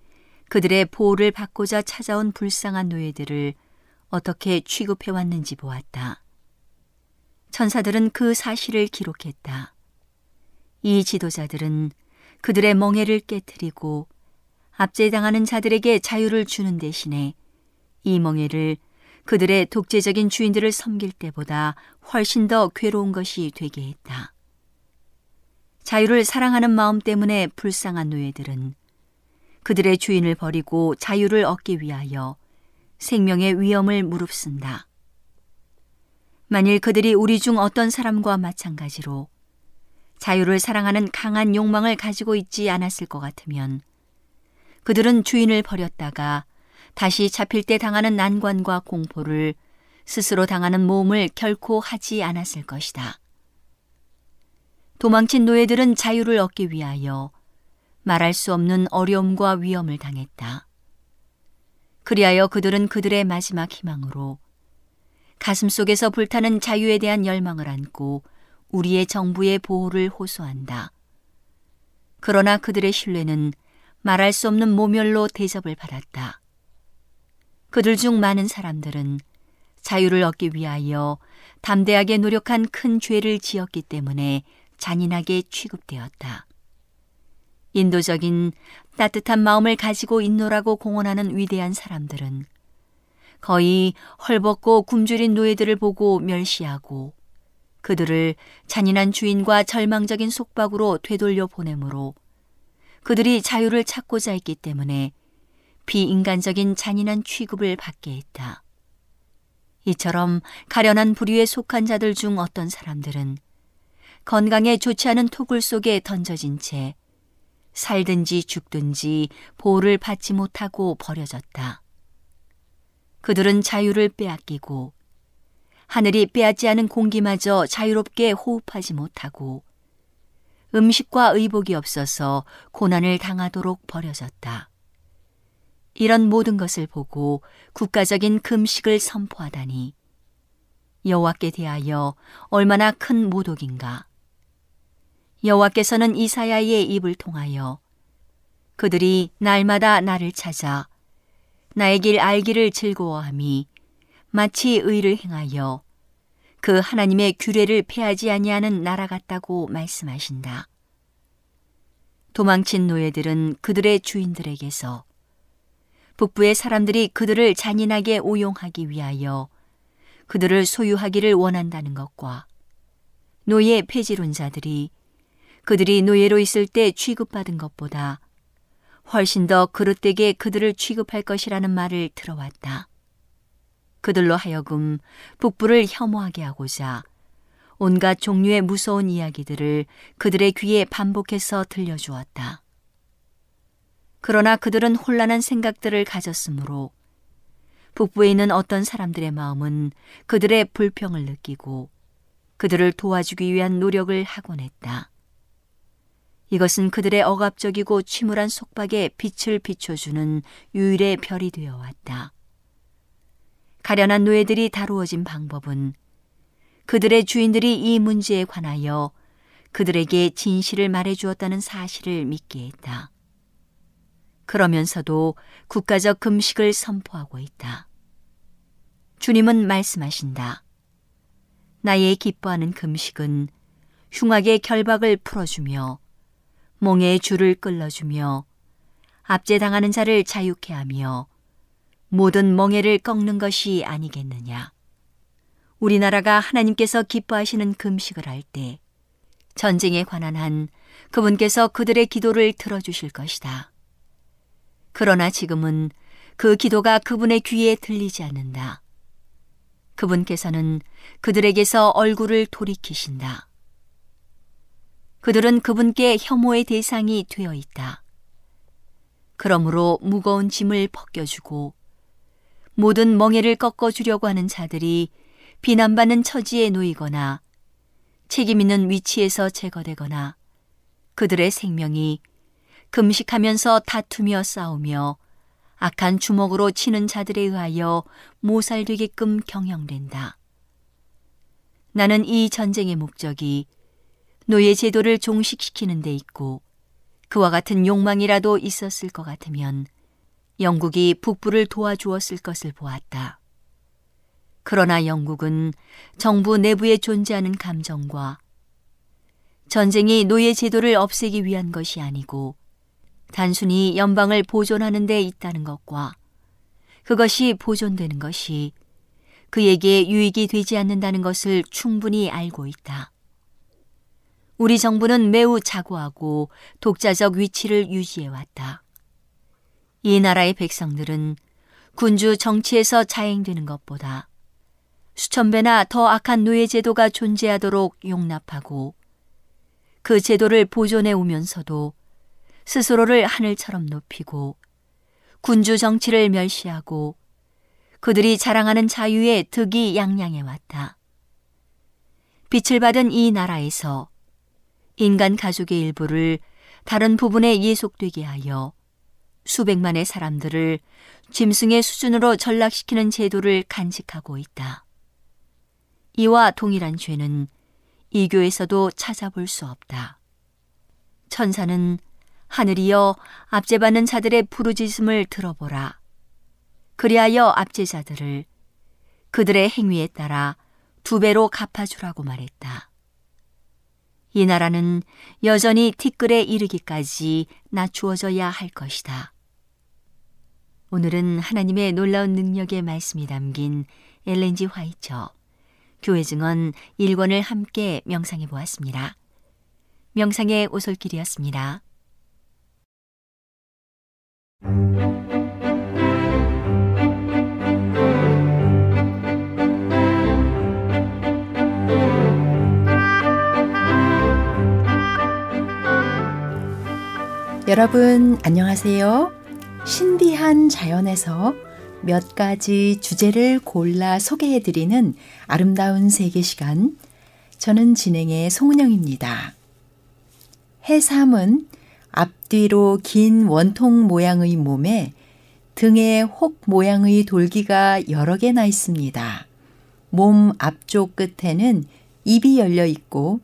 그들의 보호를 받고자 찾아온 불쌍한 노예들을 어떻게 취급해 왔는지 보았다. 천사들은 그 사실을 기록했다. 이 지도자들은 그들의 멍해를 깨뜨리고 압제당하는 자들에게 자유를 주는 대신에 이 멍해를 그들의 독재적인 주인들을 섬길 때보다 훨씬 더 괴로운 것이 되게 했다. 자유를 사랑하는 마음 때문에 불쌍한 노예들은 그들의 주인을 버리고 자유를 얻기 위하여 생명의 위험을 무릅쓴다. 만일 그들이 우리 중 어떤 사람과 마찬가지로 자유를 사랑하는 강한 욕망을 가지고 있지 않았을 것 같으면 그들은 주인을 버렸다가 다시 잡힐 때 당하는 난관과 공포를 스스로 당하는 모험을 결코 하지 않았을 것이다. 도망친 노예들은 자유를 얻기 위하여 말할 수 없는 어려움과 위험을 당했다. 그리하여 그들은 그들의 마지막 희망으로 가슴 속에서 불타는 자유에 대한 열망을 안고 우리의 정부의 보호를 호소한다. 그러나 그들의 신뢰는 말할 수 없는 모멸로 대접을 받았다. 그들 중 많은 사람들은 자유를 얻기 위하여 담대하게 노력한 큰 죄를 지었기 때문에 잔인하게 취급되었다. 인도적인 따뜻한 마음을 가지고 있노라고 공언하는 위대한 사람들은 거의 헐벗고 굶주린 노예들을 보고 멸시하고 그들을 잔인한 주인과 절망적인 속박으로 되돌려 보내므로 그들이 자유를 찾고자 했기 때문에 비인간적인 잔인한 취급을 받게 했다. 이처럼 가련한 부류에 속한 자들 중 어떤 사람들은 건강에 좋지 않은 토굴 속에 던져진 채 살든지 죽든지 보호를 받지 못하고 버려졌다. 그들은 자유를 빼앗기고 하늘이 빼앗지 않은 공기마저 자유롭게 호흡하지 못하고 음식과 의복이 없어서 고난을 당하도록 버려졌다. 이런 모든 것을 보고 국가적인 금식을 선포하다니 여호와께 대하여 얼마나 큰 모독인가. 여호와께서는 이사야의 입을 통하여 그들이 날마다 나를 찾아 나의 길 알기를 즐거워함이 마치 의를 행하여 그 하나님의 규례를 폐하지 아니하는 나라 같다고 말씀하신다. 도망친 노예들은 그들의 주인들에게서 북부의 사람들이 그들을 잔인하게 오용하기 위하여 그들을 소유하기를 원한다는 것과 노예 폐지론자들이 그들이 노예로 있을 때 취급받은 것보다 훨씬 더 그릇되게 그들을 취급할 것이라는 말을 들어왔다. 그들로 하여금 북부를 혐오하게 하고자 온갖 종류의 무서운 이야기들을 그들의 귀에 반복해서 들려주었다. 그러나 그들은 혼란한 생각들을 가졌으므로 북부에 있는 어떤 사람들의 마음은 그들의 불평을 느끼고 그들을 도와주기 위한 노력을 하곤 했다. 이것은 그들의 억압적이고 침울한 속박에 빛을 비춰주는 유일의 별이 되어 왔다. 가련한 노예들이 다루어진 방법은 그들의 주인들이 이 문제에 관하여 그들에게 진실을 말해 주었다는 사실을 믿게 했다. 그러면서도 국가적 금식을 선포하고 있다. 주님은 말씀하신다. 나의 기뻐하는 금식은 흉악의 결박을 풀어주며 몽의 줄을 끌어주며 압제당하는 자를 자유케 하며 모든 멍해를 꺾는 것이 아니겠느냐. 우리나라가 하나님께서 기뻐하시는 금식을 할 때 전쟁에 관한 한 그분께서 그들의 기도를 들어주실 것이다. 그러나 지금은 그 기도가 그분의 귀에 들리지 않는다. 그분께서는 그들에게서 얼굴을 돌이키신다. 그들은 그분께 혐오의 대상이 되어 있다. 그러므로 무거운 짐을 벗겨주고 모든 멍해를 꺾어주려고 하는 자들이 비난받는 처지에 놓이거나 책임 있는 위치에서 제거되거나 그들의 생명이 금식하면서 다투며 싸우며 악한 주먹으로 치는 자들에 의하여 모살되게끔 경영된다. 나는 이 전쟁의 목적이 노예 제도를 종식시키는 데 있고 그와 같은 욕망이라도 있었을 것 같으면 영국이 북부를 도와주었을 것을 보았다. 그러나 영국은 정부 내부에 존재하는 감정과 전쟁이 노예 제도를 없애기 위한 것이 아니고 단순히 연방을 보존하는 데 있다는 것과 그것이 보존되는 것이 그에게 유익이 되지 않는다는 것을 충분히 알고 있다. 우리 정부는 매우 자고하고 독자적 위치를 유지해왔다. 이 나라의 백성들은 군주 정치에서 자행되는 것보다 수천 배나 더 악한 노예 제도가 존재하도록 용납하고 그 제도를 보존해 오면서도 스스로를 하늘처럼 높이고 군주 정치를 멸시하고 그들이 자랑하는 자유에 득이 양양해 왔다. 빛을 받은 이 나라에서 인간 가족의 일부를 다른 부분에 예속되게 하여 수백만의 사람들을 짐승의 수준으로 전락시키는 제도를 간직하고 있다. 이와 동일한 죄는 이교에서도 찾아볼 수 없다. 천사는 하늘이여 압제받는 자들의 부르짖음을 들어보라. 그리하여 압제자들을 그들의 행위에 따라 두 배로 갚아주라고 말했다. 이 나라는 여전히 티끌에 이르기까지 낮추어져야 할 것이다. 오늘은 하나님의 놀라운 능력의 말씀이 담긴 엘렌지 화이처 교회 증언 1권을 함께 명상해 보았습니다. 명상의 오솔길이었습니다. 여러분 안녕하세요. 신비한 자연에서 몇 가지 주제를 골라 소개해 드리는 아름다운 세계 시간. 저는 진행의 송은영입니다. 해삼은 앞뒤로 긴 원통 모양의 몸에 등에 혹 모양의 돌기가 여러 개나 있습니다. 몸 앞쪽 끝에는 입이 열려 있고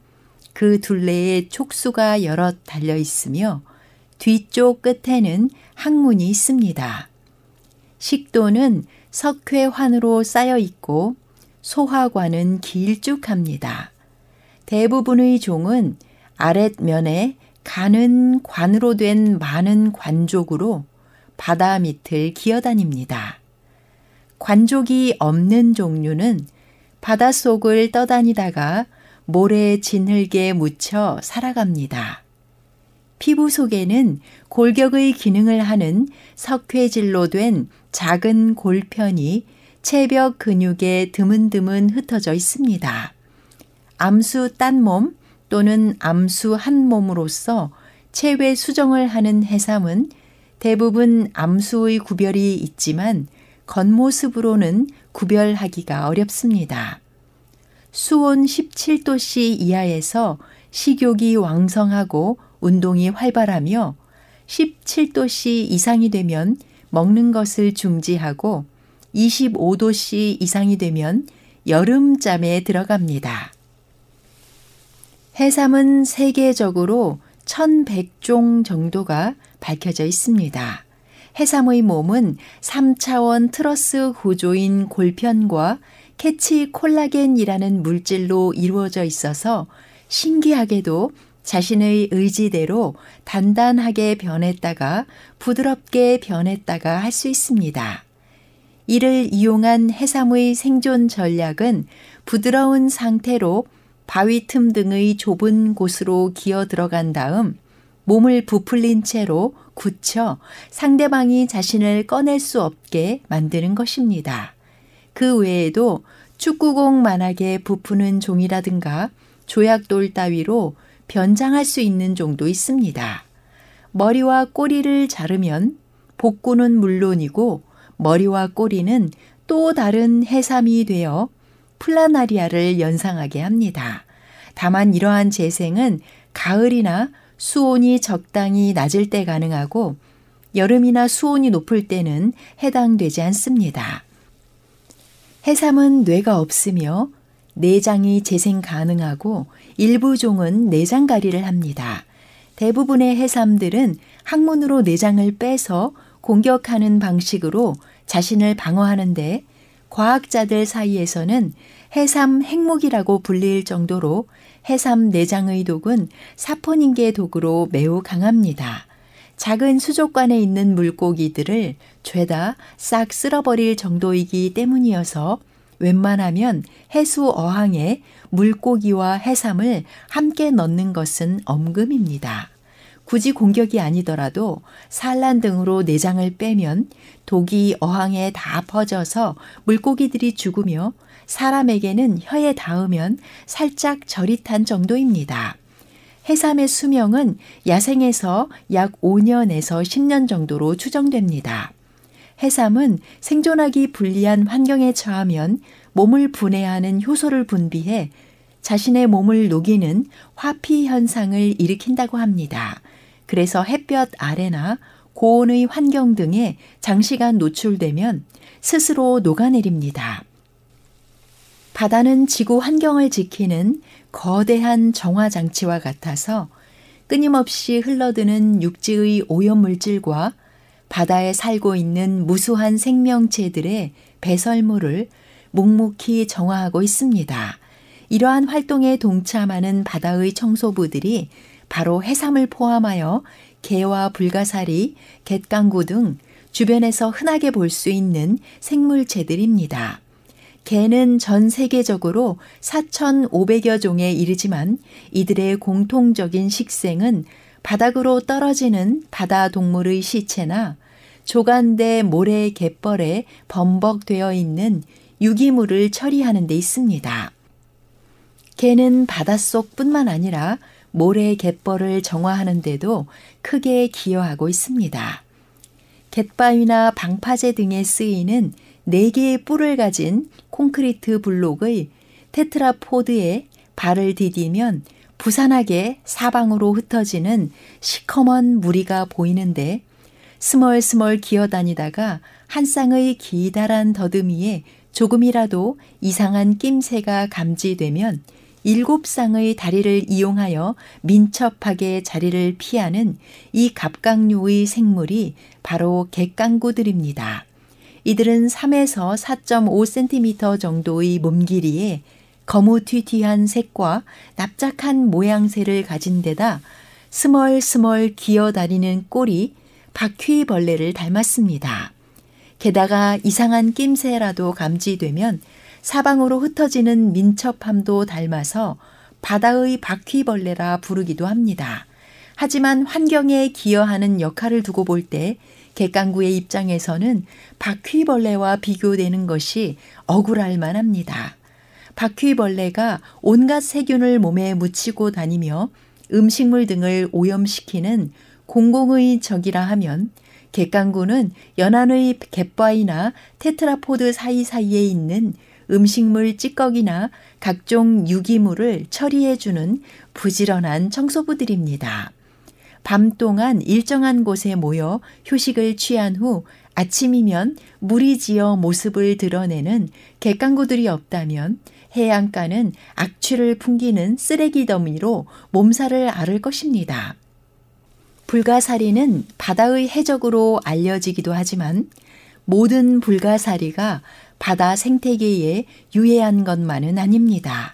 그 둘레에 촉수가 여럿 달려 있으며 뒤쪽 끝에는 항문이 있습니다. 식도는 석회환으로 쌓여 있고 소화관은 길쭉합니다. 대부분의 종은 아랫면에 가는 관으로 된 많은 관족으로 바다 밑을 기어다닙니다. 관족이 없는 종류는 바닷속을 떠다니다가 모래 진흙에 묻혀 살아갑니다. 피부 속에는 골격의 기능을 하는 석회질로 된 작은 골편이 체벽 근육에 드문드문 흩어져 있습니다. 암수 딴 몸 또는 암수 한 몸으로서 체외 수정을 하는 해삼은 대부분 암수의 구별이 있지만 겉모습으로는 구별하기가 어렵습니다. 수온 17도씨 이하에서 식욕이 왕성하고 운동이 활발하며 17도씨 이상이 되면 먹는 것을 중지하고 25도씨 이상이 되면 여름잠에 들어갑니다. 해삼은 세계적으로 1100종 정도가 밝혀져 있습니다. 해삼의 몸은 3차원 트러스 구조인 골편과 캐치 콜라겐이라는 물질로 이루어져 있어서 신기하게도 자신의 의지대로 단단하게 변했다가 부드럽게 변했다가 할 수 있습니다. 이를 이용한 해삼의 생존 전략은 부드러운 상태로 바위 틈 등의 좁은 곳으로 기어 들어간 다음 몸을 부풀린 채로 굳혀 상대방이 자신을 꺼낼 수 없게 만드는 것입니다. 그 외에도 축구공만하게 부푸는 종이라든가 조약돌 따위로 변장할 수 있는 종도 있습니다. 머리와 꼬리를 자르면 복구는 물론이고 머리와 꼬리는 또 다른 해삼이 되어 플라나리아를 연상하게 합니다. 다만 이러한 재생은 가을이나 수온이 적당히 낮을 때 가능하고 여름이나 수온이 높을 때는 해당되지 않습니다. 해삼은 뇌가 없으며 내장이 재생 가능하고 일부 종은 내장가리를 합니다. 대부분의 해삼들은 항문으로 내장을 빼서 공격하는 방식으로 자신을 방어하는데 과학자들 사이에서는 해삼 핵목이라고 불릴 정도로 해삼 내장의 독은 사포닌계 독으로 매우 강합니다. 작은 수족관에 있는 물고기들을 죄다 싹 쓸어버릴 정도이기 때문이어서 웬만하면 해수 어항에 물고기와 해삼을 함께 넣는 것은 엄금입니다. 굳이 공격이 아니더라도 산란 등으로 내장을 빼면 독이 어항에 다 퍼져서 물고기들이 죽으며 사람에게는 혀에 닿으면 살짝 저릿한 정도입니다. 해삼의 수명은 야생에서 약 5년에서 10년 정도로 추정됩니다. 해삼은 생존하기 불리한 환경에 처하면 몸을 분해하는 효소를 분비해 자신의 몸을 녹이는 화피 현상을 일으킨다고 합니다. 그래서 햇볕 아래나 고온의 환경 등에 장시간 노출되면 스스로 녹아내립니다. 바다는 지구 환경을 지키는 거대한 정화 장치와 같아서 끊임없이 흘러드는 육지의 오염 물질과 바다에 살고 있는 무수한 생명체들의 배설물을 묵묵히 정화하고 있습니다. 이러한 활동에 동참하는 바다의 청소부들이 바로 해삼을 포함하여 개와 불가사리, 갯강구 등 주변에서 흔하게 볼 수 있는 생물체들입니다. 개는 전 세계적으로 4,500여 종에 이르지만 이들의 공통적인 식생은 바닥으로 떨어지는 바다 동물의 시체나 조간대 모래 갯벌에 범벅되어 있는 유기물을 처리하는 데 있습니다. 개는 바닷속뿐만 아니라 모래 갯벌을 정화하는 데도 크게 기여하고 있습니다. 갯바위나 방파제 등에 쓰이는 4개의 뿔을 가진 콘크리트 블록의 테트라포드에 발을 디디면 부산하게 사방으로 흩어지는 시커먼 무리가 보이는데 스멀스멀 기어다니다가 한 쌍의 기다란 더듬이에 조금이라도 이상한 낌새가 감지되면 일곱 쌍의 다리를 이용하여 민첩하게 자리를 피하는 이 갑각류의 생물이 바로 객강구들입니다. 이들은 3에서 4.5cm 정도의 몸 길이에 거무튀튀한 색과 납작한 모양새를 가진 데다 스멀스멀 기어다니는 꼴이 바퀴벌레를 닮았습니다. 게다가 이상한 낌새라도 감지되면 사방으로 흩어지는 민첩함도 닮아서 바다의 바퀴벌레라 부르기도 합니다. 하지만 환경에 기여하는 역할을 두고 볼 때 객강구의 입장에서는 바퀴벌레와 비교되는 것이 억울할 만합니다. 바퀴벌레가 온갖 세균을 몸에 묻히고 다니며 음식물 등을 오염시키는 공공의 적이라 하면 객강구는 연안의 갯바위나 테트라포드 사이사이에 있는 음식물 찌꺼기나 각종 유기물을 처리해주는 부지런한 청소부들입니다. 밤 동안 일정한 곳에 모여 휴식을 취한 후 아침이면 물이 지어 모습을 드러내는 객강구들이 없다면 해안가는 악취를 풍기는 쓰레기 더미로 몸살을 앓을 것입니다. 불가사리는 바다의 해적으로 알려지기도 하지만 모든 불가사리가 바다 생태계에 유해한 것만은 아닙니다.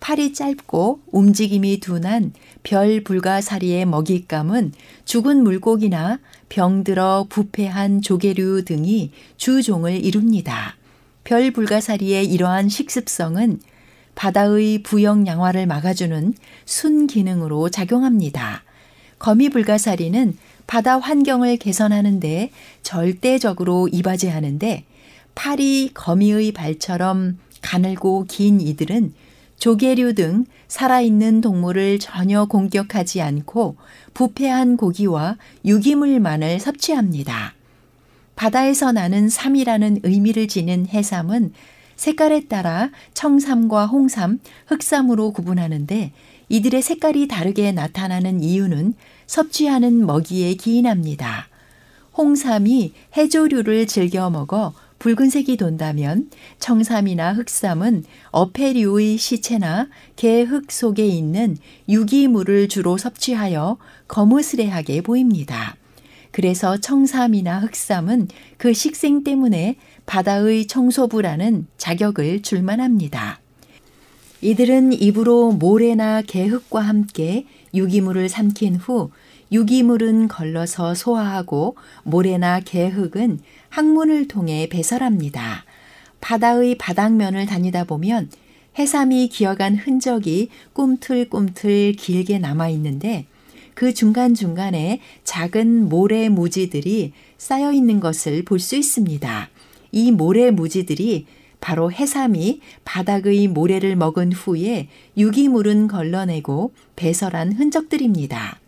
팔이 짧고 움직임이 둔한 별 불가사리의 먹잇감은 죽은 물고기나 병들어 부패한 조개류 등이 주종을 이룹니다. 별 불가사리의 이러한 식습성은 바다의 부영 양화를 막아주는 순기능으로 작용합니다. 거미 불가사리는 바다 환경을 개선하는 데 절대적으로 이바지하는데 팔이 거미의 발처럼 가늘고 긴 이들은 조개류 등 살아있는 동물을 전혀 공격하지 않고 부패한 고기와 유기물만을 섭취합니다. 바다에서 나는 삼이라는 의미를 지닌 해삼은 색깔에 따라 청삼과 홍삼, 흑삼으로 구분하는데 이들의 색깔이 다르게 나타나는 이유는 섭취하는 먹이에 기인합니다. 홍삼이 해조류를 즐겨 먹어 붉은색이 돈다면 청삼이나 흑삼은 어패류의 시체나 개 흙 속에 있는 유기물을 주로 섭취하여 거무스레하게 보입니다. 그래서 청삼이나 흑삼은 그 식생 때문에 바다의 청소부라는 자격을 줄만합니다. 이들은 입으로 모래나 개흙과 함께 유기물을 삼킨 후 유기물은 걸러서 소화하고 모래나 개흙은 항문을 통해 배설합니다. 바다의 바닥면을 다니다 보면 해삼이 기어간 흔적이 꿈틀꿈틀 길게 남아 있는데 그 중간중간에 작은 모래 무지들이 쌓여 있는 것을 볼 수 있습니다. 이 모래 무지들이 바로 해삼이 바닥의 모래를 먹은 후에 유기물은 걸러내고 배설한 흔적들입니다.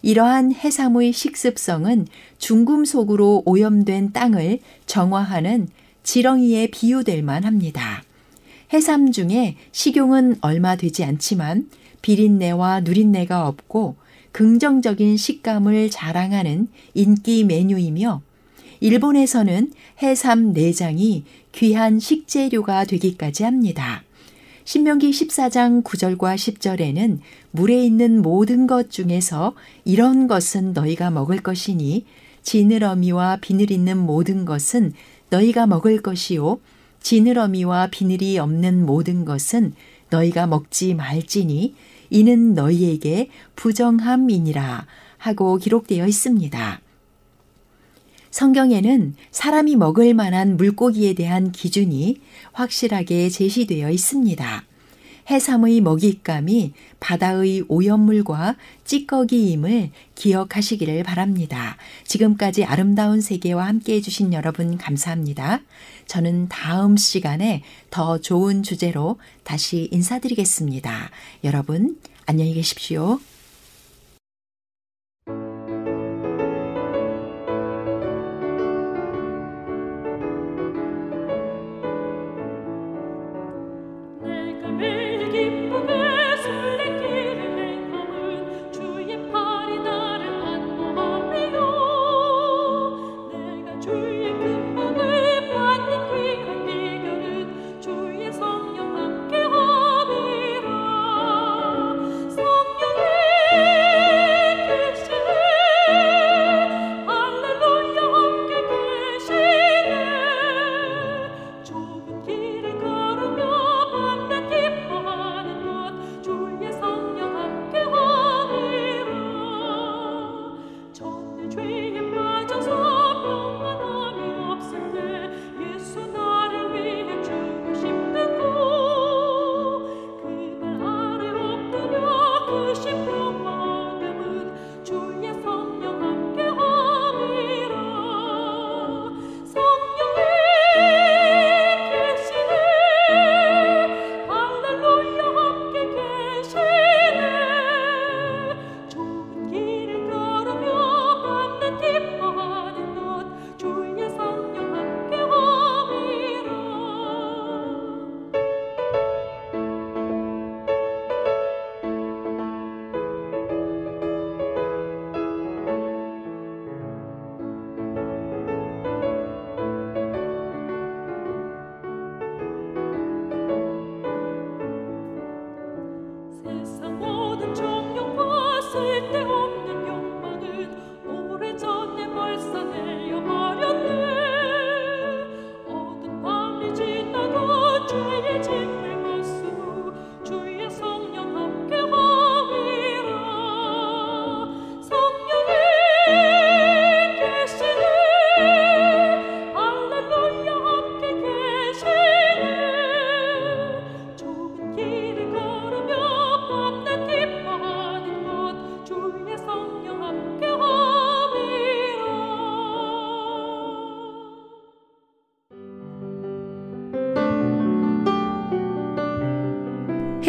이러한 해삼의 식습성은 중금속으로 오염된 땅을 정화하는 지렁이에 비유될 만합니다. 해삼 중에 식용은 얼마 되지 않지만 비린내와 누린내가 없고 긍정적인 식감을 자랑하는 인기 메뉴이며 일본에서는 해삼 내장이 귀한 식재료가 되기까지 합니다. 신명기 14장 9절과 10절에는 물에 있는 모든 것 중에서 이런 것은 너희가 먹을 것이니 지느러미와 비늘 있는 모든 것은 너희가 먹을 것이요 지느러미와 비늘이 없는 모든 것은 너희가 먹지 말지니 이는 너희에게 부정함이니라 하고 기록되어 있습니다. 성경에는 사람이 먹을 만한 물고기에 대한 기준이 확실하게 제시되어 있습니다. 해삼의 먹잇감이 바다의 오염물과 찌꺼기임을 기억하시기를 바랍니다. 지금까지 아름다운 세계와 함께 해주신 여러분 감사합니다. 저는 다음 시간에 더 좋은 주제로 다시 인사드리겠습니다. 여러분, 안녕히 계십시오.